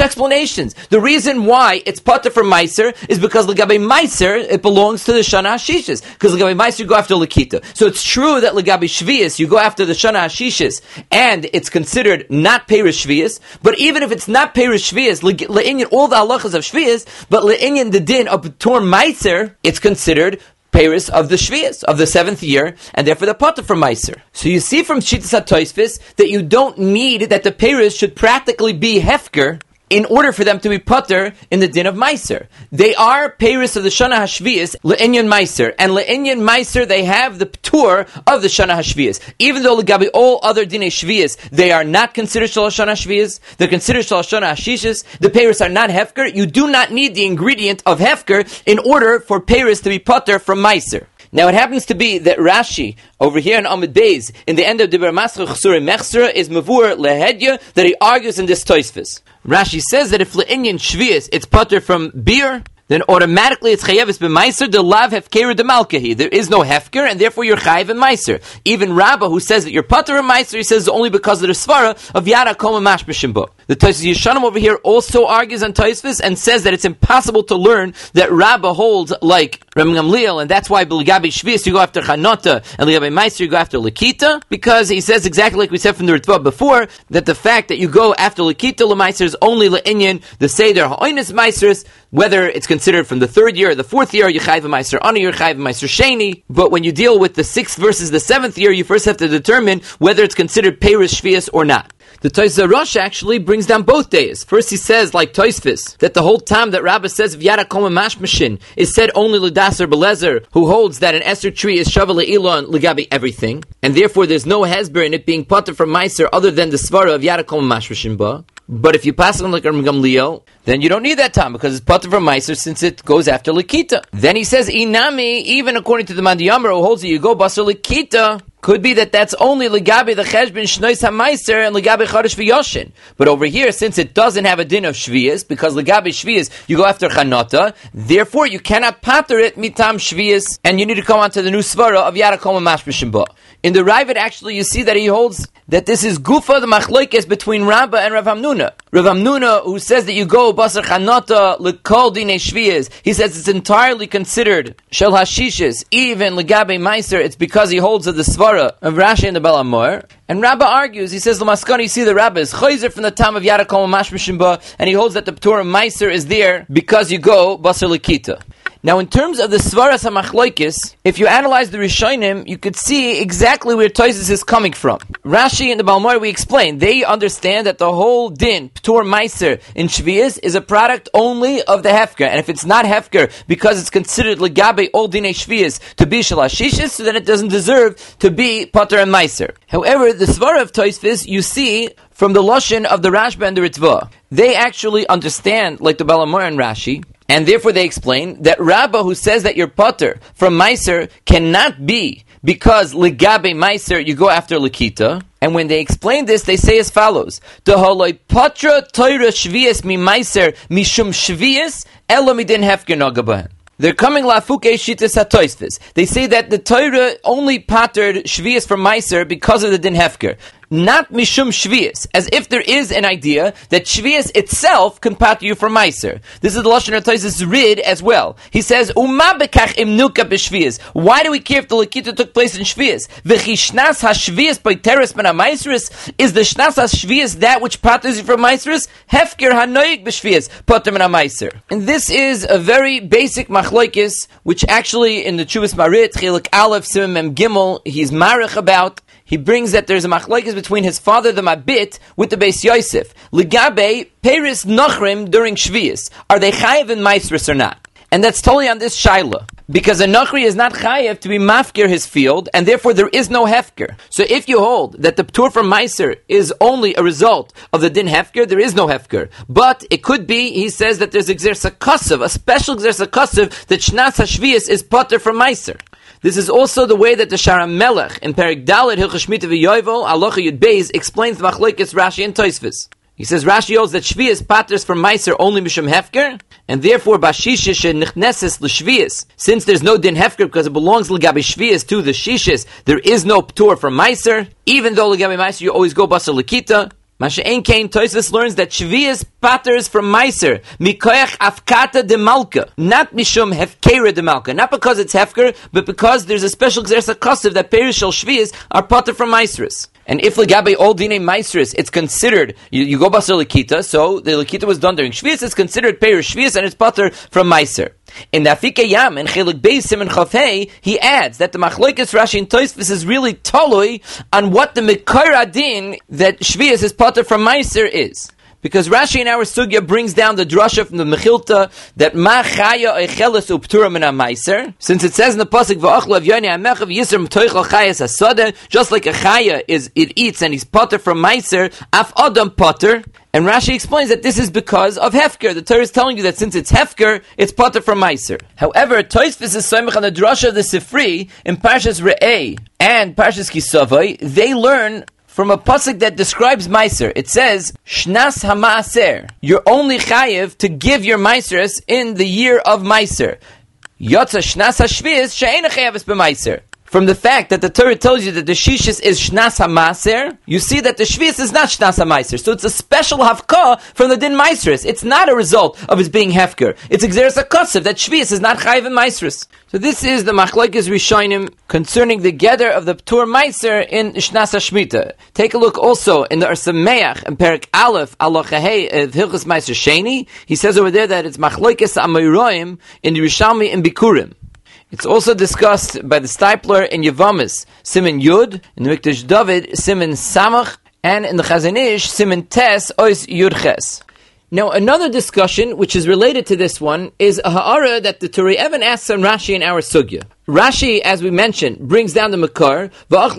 explanations. The reason why it's potter from Meiser is because Legabe Meiser, it belongs to the Shana Hashishis. Because Legabe Meiser, you go after Lakita. So it's true that Legabe Shvius, you go after the Shana Hashishis, and it's considered not Perish Shvius. But even if it's not Perish Shvius, Le'inyan, all the halachas of Shvius, but Le'inyan, the din of Tor Meiser, it's considered Paris of the Shvias, of the seventh year, and therefore the potter from Meiser. So you see from Shittas HaToisvis that you don't need that the Paris should practically be Hefker in order for them to be putter in the din of Meiser. They are Paris of the Shana Hashvias, Le'inyan Meiser. And Le'inyan Meiser, they have the tour of the Shana Hashvias. Even though Legabi all other Dine Shvias, they are not considered Shalosh Shana Shvias, they're considered Shalosh Shana Hashishas, the Paris are not Hefker. You do not need the ingredient of Hefker in order for Paris to be putter from Meiser. Now it happens to be that Rashi over here in Amid Beis, in the end of the Masra Chsuri Mechsra, is Mavur Lehedya that he argues in this Toisvis. Rashi says that if Le'inyan Shvius, it's putter from beer, then automatically it's chayevis b'meiser the lav hefker de malkahi. There is no hefker, and therefore you're chayev in meiser. Even Rabbah, who says that you're putter in meiser, he says only because of the svara of yada koma mashbishimbo. The Tosfos Yeshanim over here also argues on Tosfos and says that it's impossible to learn that Rabbah holds like Ram Gamliel, and that's why B'ligabi Shvius you go after Chanota, and Ligabi Meiser you go after Lakita, because he says exactly like we said from the Ritva before, that the fact that you go after Lakita Lemeiser is only Le'inyan, the Seder Ha'oinis Meisers, whether it's considered from the third year or the fourth year, you chayv meiser ani, you chayv meiser sheni. But when you deal with the sixth versus the seventh year, you first have to determine whether it's considered peiris shvius or not. The Toys Rosh actually brings down both days. First, he says, like Toysfis, that the whole time that Rabbah says Koma Mashmashin is said only Ladasar Belezer, who holds that an Esther tree is Shavala Elon Ligabi everything, and therefore there's no Hezber in it being potter from Meiser other than the Svara of Yada Mashmashin Ba. But if you pass on like Gamliel, then you don't need that time because it's potter from Meiser since it goes after Likita. Then he says, Inami, even according to the Mandiyamar who holds it, you go Basar Likita, could be that that's only legabe the cheshbon shnois hameiser and legabe chadash v'yoshin. But over here, since it doesn't have a din of shvias, because legabe shvias you go after chanota, therefore you cannot pater it mitam shvias, and you need to come on to the new svara of yarakom mashbishimba. In the Ravid, actually, you see that he holds that this is gufa the machlokes between Rabba and Rav Hamnuna. Rav Hamnuna, who says that you go basar chanata lekol dine shvias, he says it's entirely considered shel hashishes, even legabe meiser. It's because he holds of the svara of Rashi and the Balamor. And Rabba argues, he says, Lamaskani, you see the Rabba is chayzer from the time of Yarakom Mashmishimba, and he holds that the Torah Meiser is there because you go basar lekita. Now, in terms of the Svaras HaMachloikis, if you analyze the Rishonim, you could see exactly where Toises is coming from. Rashi and the Balmor, we explained, they understand that the whole din, Ptur Meiser, in Shvias, is a product only of the Hefker. And if it's not Hefker, because it's considered Legabe Ol Dine Shvias to be Shalashishis, so then it doesn't deserve to be Potter and Meiser. However, the Svara of Toisvis, you see from the Lashon of the Rashba and the Ritva. They actually understand, like the Balamor and Rashi, and therefore they explain that Rabbah who says that your potter from Meiser cannot be because legabe Meiser you go after Lakita. And when they explain this, they say as follows: The holoi patra toira shvius mi Meiser mishum shvius elamidin hefker nagabahan. They're coming lafuke shitas hatoisvis. They say that the Torah only pattered shvius from Meiser because of the din hefker not mishum shvius, as if there is an idea that shvius itself can pat you from meiser. This is the lashon Taisus rid as well. He says uma bekach imnuka b'shvius. Why do we care if the lakita took place in shvius? V'chishnas hashvius by teres ben ha'meisris is the shnas hashvius that which patters you from meisris hefker hanoik b'shvius pater ben ha'meiser. And this is a very basic machlokes, which actually in the Chuvas Marit Chilik Aleph Simon Mem Gimel he's marich about he brings that there's a machlekes between his father, the Mabit, with the Beis Yosef. Ligabe, Paris Nachrim during Shvius. Are they chayiv in Maestris or not? And that's totally on this Shaila. Because a Nachri is not chayiv to be mafkir his field, and therefore there is no hefker. So if you hold that the tour from Meiser is only a result of the din hefker, there is no hefker. But it could be, he says that there's exersakasav, a special exersakasav that Shnas Hashvius is potter from Meiser. This is also the way that the Sharam Melech in Perik Dalit Hilchah Shmita v'Yovel Alocha Yud Beis explains the Machlekes Rashi and Toisvis. He says Rashi holds that Shvius patters from Meiser only Mishum Hefker, and therefore Bashishish and Nichneses l'Shvius. Since there's no Din Hefker because it belongs L'Gabi Shvius to the Shishis, there is no Ptur from Meiser. Even though L'Gabi Meiser you always go Basar Lakita, Masha Ein Kain Toisus learns that Shvius patters from Meiser, Mikoyach Afkata de Malka, not Mishum Hefkera de Malka, not because it's Hefker, but because there's a special Xersa Kosiv that Perishal Shvius are patter from Meiseris. And if legabe all dine meistris, it's considered you, you go basar likita. So the likita was done during shvius. It's considered perish shvius, and it's pater from meiser. In the Afike Yam and Chelik Beisim and Chafei, he adds that the Machlokes Rashi and Toisvis is really toloi on what the Mekar Adin that Shvias is potter from Meiser is. Because Rashi in our sugya brings down the drasha from the Mechilta that ma chaya eicheles uptura min meiser. Since it says in the pasuk v'achlu av yoni amechav yisr mtoichel chayas asada, just like a chaya is it eats and he's potter from meiser, af adam potter. And Rashi explains that this is because of Hefker. The Torah is telling you that since it's Hefker, it's potter from Meiser. However, Toisvis is Soimach on the drasha of the Sifri in Parshas Re'eh and Parshas Kisavai. They learn from a pasuk that describes Meiser. It says, Shnas Hamaaser. You're only chayiv to give your Meisers in the year of Meiser. Yotza Shnas Hashviz, She'ena chayavis b'Meiser from the fact that the Torah tells you that the Shishis is Shnas HaMaser, you see that the Shvis is not Shnas HaMaser. So it's a special Havka from the Din Maisris. It's not a result of its being Hefker. It's Exeris HaKotsev, that Shvis is not Chayiv and Maisris. So this is the Machlekes Rishonim concerning the gather of the Ptur Meiser in Shnas HaShmita. Take a look also in the Arsameach and Perik Aleph, Allah Chahei, of uh, Hilchas Meiser Sheni. He says over there that it's Machlekes Amiroim in the Rishalmi and Bikurim. It's also discussed by the Steipler in Yavamis, Simon Yud, in the Mikdash David, Simon Samach, and in the Chazon Ish, Siman Tes Ois Yurches. Now, another discussion which is related to this one is a ha'ara that the Turei Even asks on Rashi in our sugya. Rashi, as we mentioned, brings down the Makar, that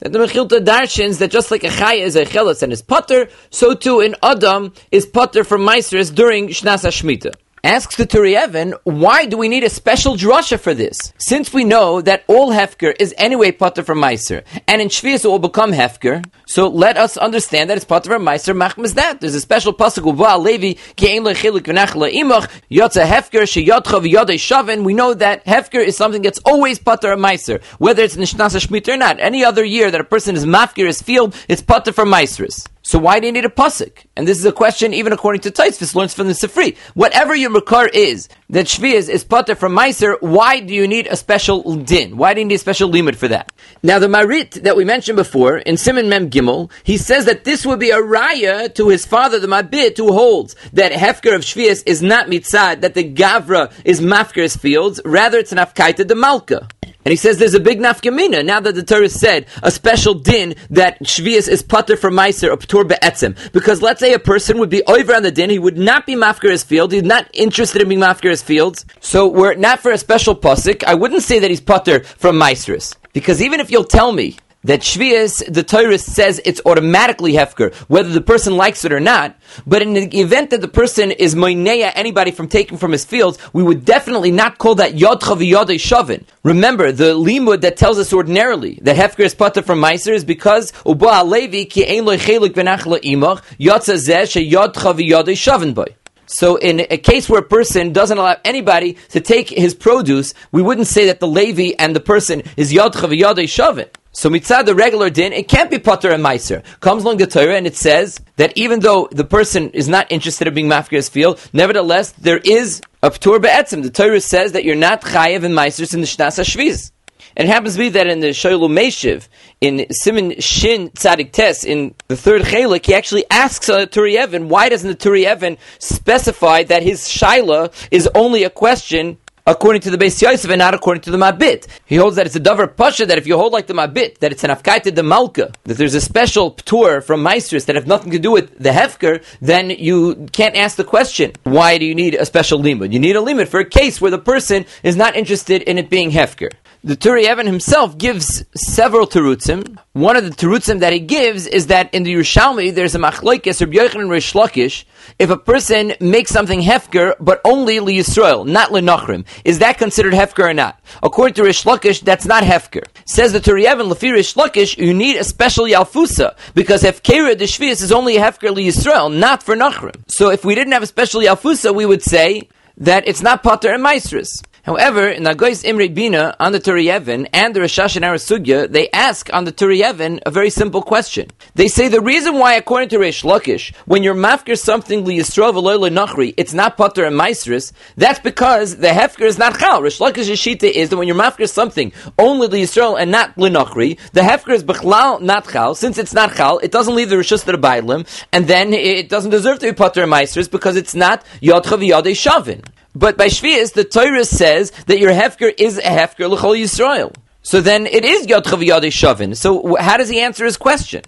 the Mechilta darshins that just like a chay is a chelas and is potter, so too in Adam is potter from Meisers during Shnas HaShmita. Asks the Turei Even, why do we need a special drasha for this? Since we know that all Hefker is anyway potter from Meiser, and in Shvius it will become Hefker, so let us understand that it's potter from Meiser, machmas that. There's a special pasuk Uva Levi, ki lechilik imach, yotza Hefker, sheyotcha v'yodei shavin. We know that Hefker is something that's always potter from Meiser, whether it's Nishnasa Shemitah or not. Any other year that a person is mafkir his field, it's potter from Meiseris. So why do you need a pasuk? And this is a question even according to Taisvis learns from the Sifri. Whatever your makar is, that Shviz is potter from Meiser, why do you need a special din? Why do you need a special limit for that? Now the Marit that we mentioned before, in Simon Mem Gimel, he says that this would be a raya to his father, the Mabit, who holds that Hefker of Shviz is not mitzad, that the Gavra is Mafker's fields, rather it's an Afkaita de Malka. And he says there's a big nafkamina now that the Torah said a special din that Shvius is putter for Meiser or Ptur Be'etzim. Because let's say a person would be over on the din, he would not be mafker his field, he's not interested in being mafker his fields. So were it not for a special pasuk, I wouldn't say that he's putter from Meiseris. Because even if you'll tell me that Shvias, the Torah says it's automatically Hefker, whether the person likes it or not. But in the event that the person is Moineya, anybody from taking from his fields, we would definitely not call that Yod Chaviyodei Shavin. Remember, the limud that tells us ordinarily that Hefker is pata from Meiser is because Uba Alevi ki ein loy chelik imach, Yotza zeh she Yod Shavin boy. So, in a case where a person doesn't allow anybody to take his produce, we wouldn't say that the Levi and the person is Yod Chaviyodei Shavin. So mitzad the regular din, it can't be potter and meiser. Comes along the Torah and it says that even though the person is not interested in being mafkir's field, nevertheless there is a ptur be'etzim. The Torah says that you're not chayev and meisers in the shnas hashviz. And it happens to be that in the Shoylu Meshiv, in Simon Shin Tzadik Tes, in the third Chalik, he actually asks uh, Turei Even, why doesn't the Turei Even specify that his Shaila is only a question according to the Beis Yosef and not according to the Mabit. He holds that it's a Dover Pasha that if you hold like the Mabit, that it's an Afkaita de Malka, that there's a special tour from Meisters that have nothing to do with the Hefker, then you can't ask the question, why do you need a special limit? You need a limit for a case where the person is not interested in it being Hefker. The Turei Even himself gives several terutzim. One of the terutzim that he gives is that in the Yerushalmi there's a machlokes or Yochanan and. If a person makes something hefker but only li Yisrael, not li Nachrim, is that considered hefker or not? According to Rish Lakish, that's not hefker. Says the Turei Even lefi Rish Lakish, you need a special yalfusa because hefkera the shvius is only hefker li Yisrael, not for Nachrim. So if we didn't have a special yalfusa, we would say that it's not potter and maestris. However, in Agois Imre Bina on the Turei Even and the Rashash and Sugya, they ask on the Turei Even a very simple question. They say the reason why, according to Reish Lakish, when you're mafkir something li Yisrael v'loy nachri, it's not potter and maestris, that's because the hefker is not chal. Reish Lakish's shita is that when you're mafkir something only li Yisrael and not li nachri, the hefker is bechlal not chal. Since it's not chal, it doesn't leave the rishus to the and then it doesn't deserve to be potter and maestris because it's not yod chaviyadei shavin. But by Shvius, the Torah says that your hefker is a hefker l'chol Yisrael. So then it is Yod Chav Shavin. So how does he answer his question?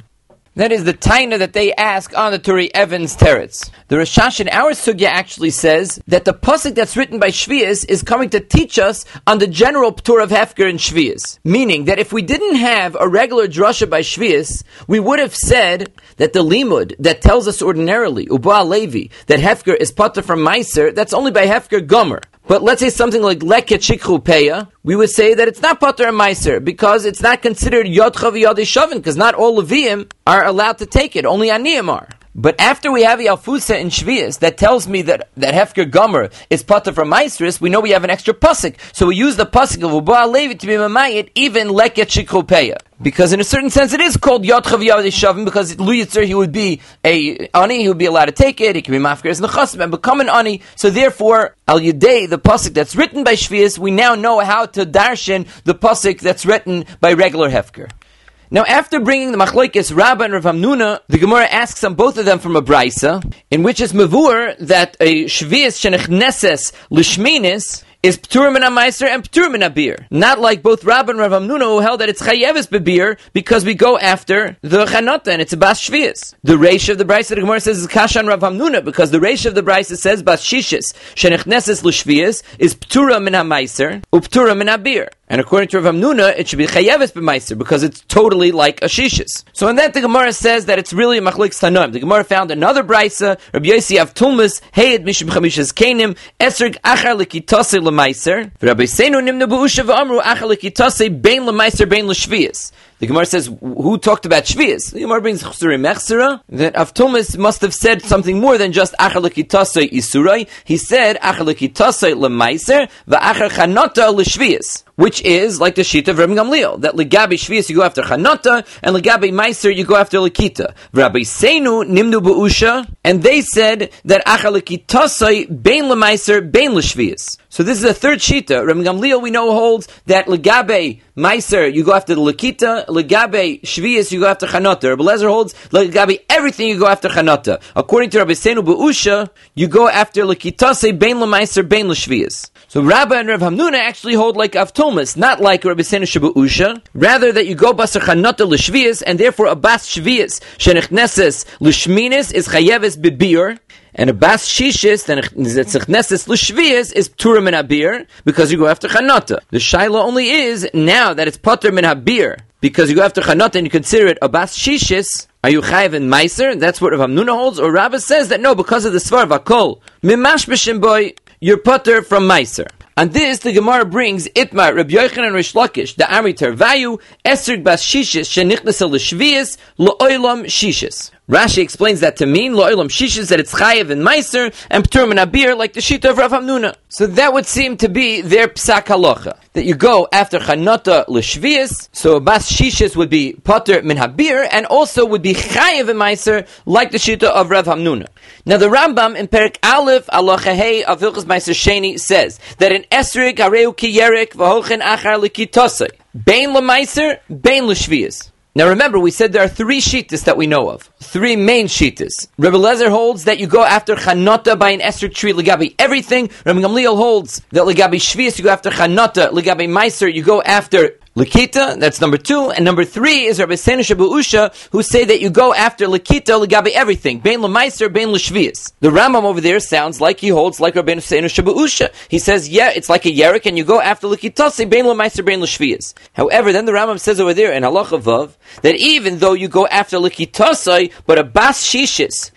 That is the taina that they ask on the Turei Even's teretz. The Rashash in our sugya actually says that the pasuk that's written by Shvias is coming to teach us on the general ptur of Hefker and Shvias. Meaning that if we didn't have a regular drasha by Shvias, we would have said that the limud that tells us ordinarily, Uba Levi, that Hefker is pater from Meiser, that's only by Hefker Gomer. But let's say something like leket peya, we would say that it's not potter and meiser because it's not considered yod chavi shavin because not all leviim are allowed to take it, only aniyim are. But after we have Yalfusa in Shvias that tells me that, that Hefker Gomer is Pata from Maestris, we know we have an extra Pasik. So we use the Pasik of Uba Levi to be Mamayit, even Leket Shikropeya. Because in a certain sense it is called Yot Chav Shavim because Lu Yitzir he would be a Ani, he would be allowed to take it, he can be Mafker as Nechasim and become an Ani. So therefore, Al Yudei, the Pasik that's written by Shvias, we now know how to darshan the Pasik that's written by regular Hefker. Now, after bringing the machlokes Rabba and Rav Hamnuna, the Gemara asks on both of them from a brisa, in which is mavur that a shvius shenichneses lishminis is ptur meiser and ptur min beer. Not like both Rab and Rav Hamnuna who held that it's chayeves beer because we go after the chanota and it's a bas shvius. The reish of the Brisa the Gemara says is kashan Rav Hamnuna because the reish of the Brisa says bas shishis shenichneses l'shvius is ptura meiser uptura min beer. And according to Rav Hamnuna, it should be chayeves b'meiser because it's totally like a shishis. So in that the Gemara says that it's really a machlik tanoim. The Gemara found another brisa, Rabbi Yossi of Tulmus, Heyed mishum chamishas kenim, esrog achar likitase lemeiser. Rabbi Seinu nimnu b'usha v'amru achar likitase bein lemeiser bein l'shvius. The Gemara says, who talked about Shvias? The Gemara brings Chsuri Mechsera, that Avtomas must have said something more than just Achar Lekitasei Isurai. He said, Achar Lekitasei Lemaiser, V'achar Chanota L'Shvias which is like the sheet of Rabbi Gamliel, that legabi shvius you go after chanata, and legabi meiser you go after lekita. Rabbi Seinu nimnu beusha, and they said that acha lekitasai bein lemeiser bein leshvius. So this is a third shita. Rabbi Gamliel we know holds that legabe meiser you go after the lekita, legabe shvius you go after chanata. Rabbi Lezer holds legabe everything you go after chanata. According to Rabbi Senu beusha, you go after lekitasai bein lemeiser bein leshvius. So Rabbi and Rav Hamnuna actually hold like Avtomas, not like Rabbi Senu Usha. Rather that you go baser chanota l'shvias, and therefore a bas shvias shenichneses l'shminis is chayeves bibir, and a bas shishis then nichneses l'shvias is ptura min habir because you go after chanota. The shaila only is now that it's potter min habir because you go after chanota and you consider it a bas shishis. Are you chayiv in meiser? That's what Rav holds. Or Rabbi says that no, because of the svar vakol mimash boy you're putter from Meiser. And this, the Gemara brings Itmar, Rabbi Yochanan Rish Lakish, the Amritar Vayu, Esrig Bas Shishis, Shenichnas L'Shvias, Lo'olam Shishis. Rashi explains that to mean lo'ilam shishis that it's chayev and meiser and ptur abir like the shita of Rav Hamnuna. So that would seem to be their psak halacha that you go after chanota l'shvius. So bas shishis would be potter min habir and also would be chayev and meiser like the shita of Rav Hamnuna. Now the Rambam in Perik Aleph halacha hey of Hilchas Meiser Sheni says that in esrik areu ki yerik v'hochen achar likitosei. Bain lemeiser, bain l'shvius. Now remember, we said there are three shittas that we know of. Three main shittas. Rebbe Lezer holds that you go after chanota by an esrog tree, legabi everything. Rebbe Gamliel holds that legabi shvius you go after chanota, legabi meiser you go after Lakita, that's number two. And number three is Rabbi Sena Usha, who say that you go after Lakita, Lagabe everything. Bain Lamaiser, Bain Lashvias. The Rambam over there sounds like he holds like Rabbi Sena Usha. He says, yeah, it's like a Yerik, and you go after Lakita, say Bain Lamaiser, Bain Lashvias. However, then the Rambam says over there in Halacha Vav, that even though you go after Lakita, but a Bas Shishis,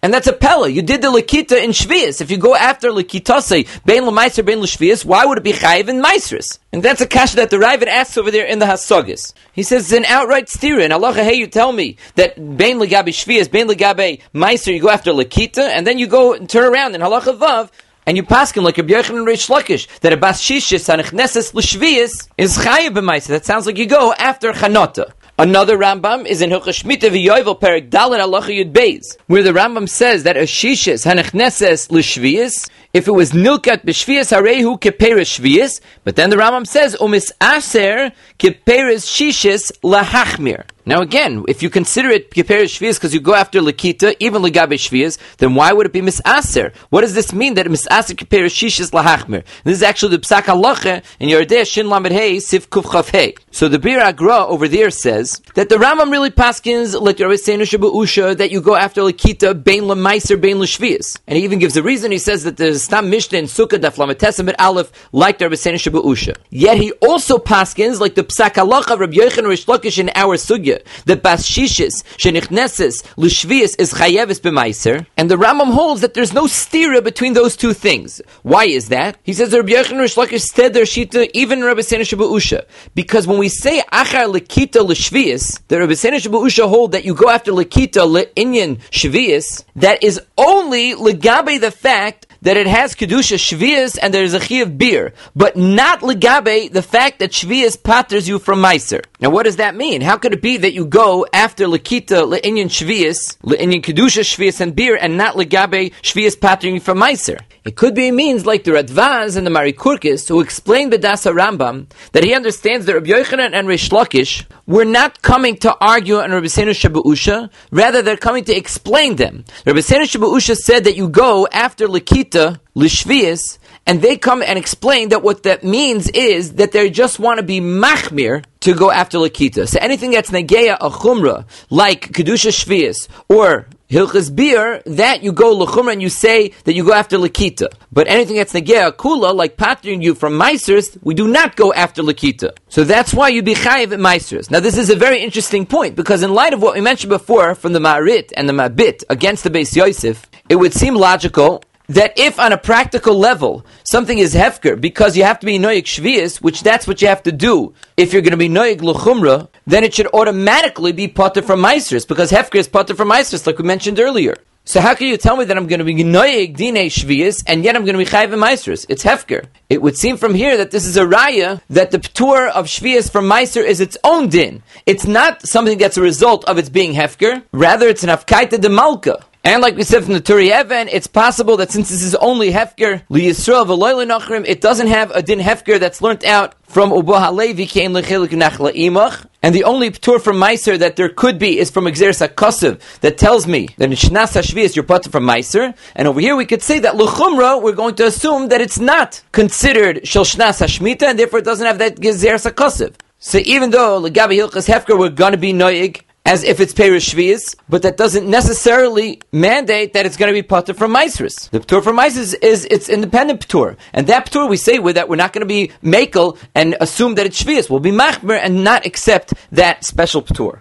And that's a pella. You did the Lakita in Shvias. If you go after Lakitase, Bein Lamaiser, Bein Lashvias, why would it be Chayiv in Maisris? And that's a kasha that the Ravid asks over there in the Hasogis. He says it's an outright steer. And Allah, hey, you tell me that Bein Lagabe Shvias, Bein Lagabe Maiser, you go after Lakita, and then you go and turn around in Halacha Vav, and you pass him like a Yochanan and Rish Lakish, that a Bas Shishis and Echneses L'Shvias is Chayiv b'Maiser. That sounds like you go after Chanota. Another Rambam is in Hilchah Shmita v'Yovel Perik Dalet Halacha Yud Beis, where the Rambam says that a shishis hanechneses l'shvius, if it was nilkat b'shvius harehu keperes shvius, but then the Rambam says umis aser keperes shishis lahachmir. Now again, if you consider it Kiperes Shvias because you go after Lakita, even Ligabe Shvias, then why would it be Misaser? What does this mean that Misaser Kiperes Shishis Lahachmer? This is actually the Psak Halacha in Yerdeh Shin Lamed Hey Sif Kuf Chav Hey. So the Bir Agra over there says that the Rambam really paskins like Rabbi Seinu Usha that you go after Lakita Bein Lemaiser Bein Leshvias. And he even gives a reason. He says that there's Stam Mishnah in Sukkah Daf Lametesim Aleph like Rabbi Seinu Usha. Yet he also paskins like the Psak Halacha of Rabbi Yochanan Rish Lakish in our Sugya the bas shishis shenichneses l'shvius is chayevis b'maiser, and the Rambam holds that there's no stira between those two things. Why is that? He says Rabbi Yechon Rish Lakish said their shita even Rabbi Sena Usha because when we say achar lekita l'shvius, the Rabbi Sena Usha hold that you go after lekita le'inyan shvius, that is only legabe the fact that it has kedusha shvius and there is a chi of beer, but not legabe the fact that shvius patters you from meiser. Now, what does that mean? How could it be that you go after Lakita, Le'inyan Shvius, Le'inyan Kedusha Shvius and beer, and not Legabe Shvius patering from Meiser? It could be means like the Radvaz and the Marikurkis, who explained Bedasa Rambam, that he understands that Rabbi Yochanan and Rish Lakish were not coming to argue on Rabbi Senu Shabba'usha, rather they're coming to explain them. Rabbi Senu Shabba'usha said that you go after Lakita, Lishvius, and they come and explain that what that means is that they just want to be machmir to go after Lakita. So anything that's negeya a chumra, like kedusha shvius or hilchas beer, that you go lechumra and you say that you go after Lakita. But anything that's negeya kula, like patering you from meisers, we do not go after Lakita. So that's why you be chayiv at meisers. Now this is a very interesting point because in light of what we mentioned before from the Ma'arit and the Mabit against the Beis Yosef, it would seem logical that if on a practical level something is hefker because you have to be noyik shvius, which that's what you have to do if you're going to be noyik luchumra, then it should automatically be potter from meisters because hefker is potter from meisters, like we mentioned earlier. So how can you tell me that I'm going to be noyik dine shvius and yet I'm going to be chayv meisters? It's hefker. It would seem from here that this is a raya that the tour of shvius from meister is its own din. It's not something that's a result of its being hefker. Rather, it's an afkaita de malka. And like we said from the Turei Even, it's possible that since this is only Hefker, Li Yisrael Nachrim, it doesn't have a din Hefker that's learnt out from Ubo Halevi came lechilik nachla imach, and the only tour from Meiser that there could be is from Exeris HaKosev that tells me that in Shnas HaShvi you're put from Meiser, and over here we could say that Luchumra, we're going to assume that it's not considered Shel Shnas HaShmita, and therefore it doesn't have that Exeris HaKosev. So even though Legabi Hilchas Hefker we're going to be Noig, as if it's Perish Shvius, but that doesn't necessarily mandate that it's going to be Pater from Maisris. The Ptur from Maisris is its independent Ptur. And that Ptur we say with that we're not going to be Makel and assume that it's Shvius. We'll be Machmer and not accept that special Ptur.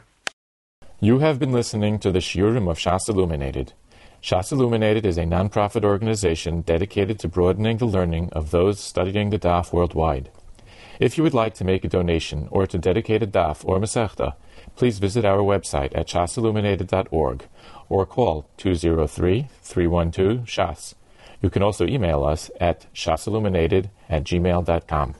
You have been listening to the Shiurim of Shas Illuminated. Shas Illuminated is a non-profit organization dedicated to broadening the learning of those studying the Daf worldwide. If you would like to make a donation or to dedicate a Daf or Masechta, please visit our website at shasilluminated.org or call 203-312-SHAS. You can also email us at shasilluminated at gmail.com.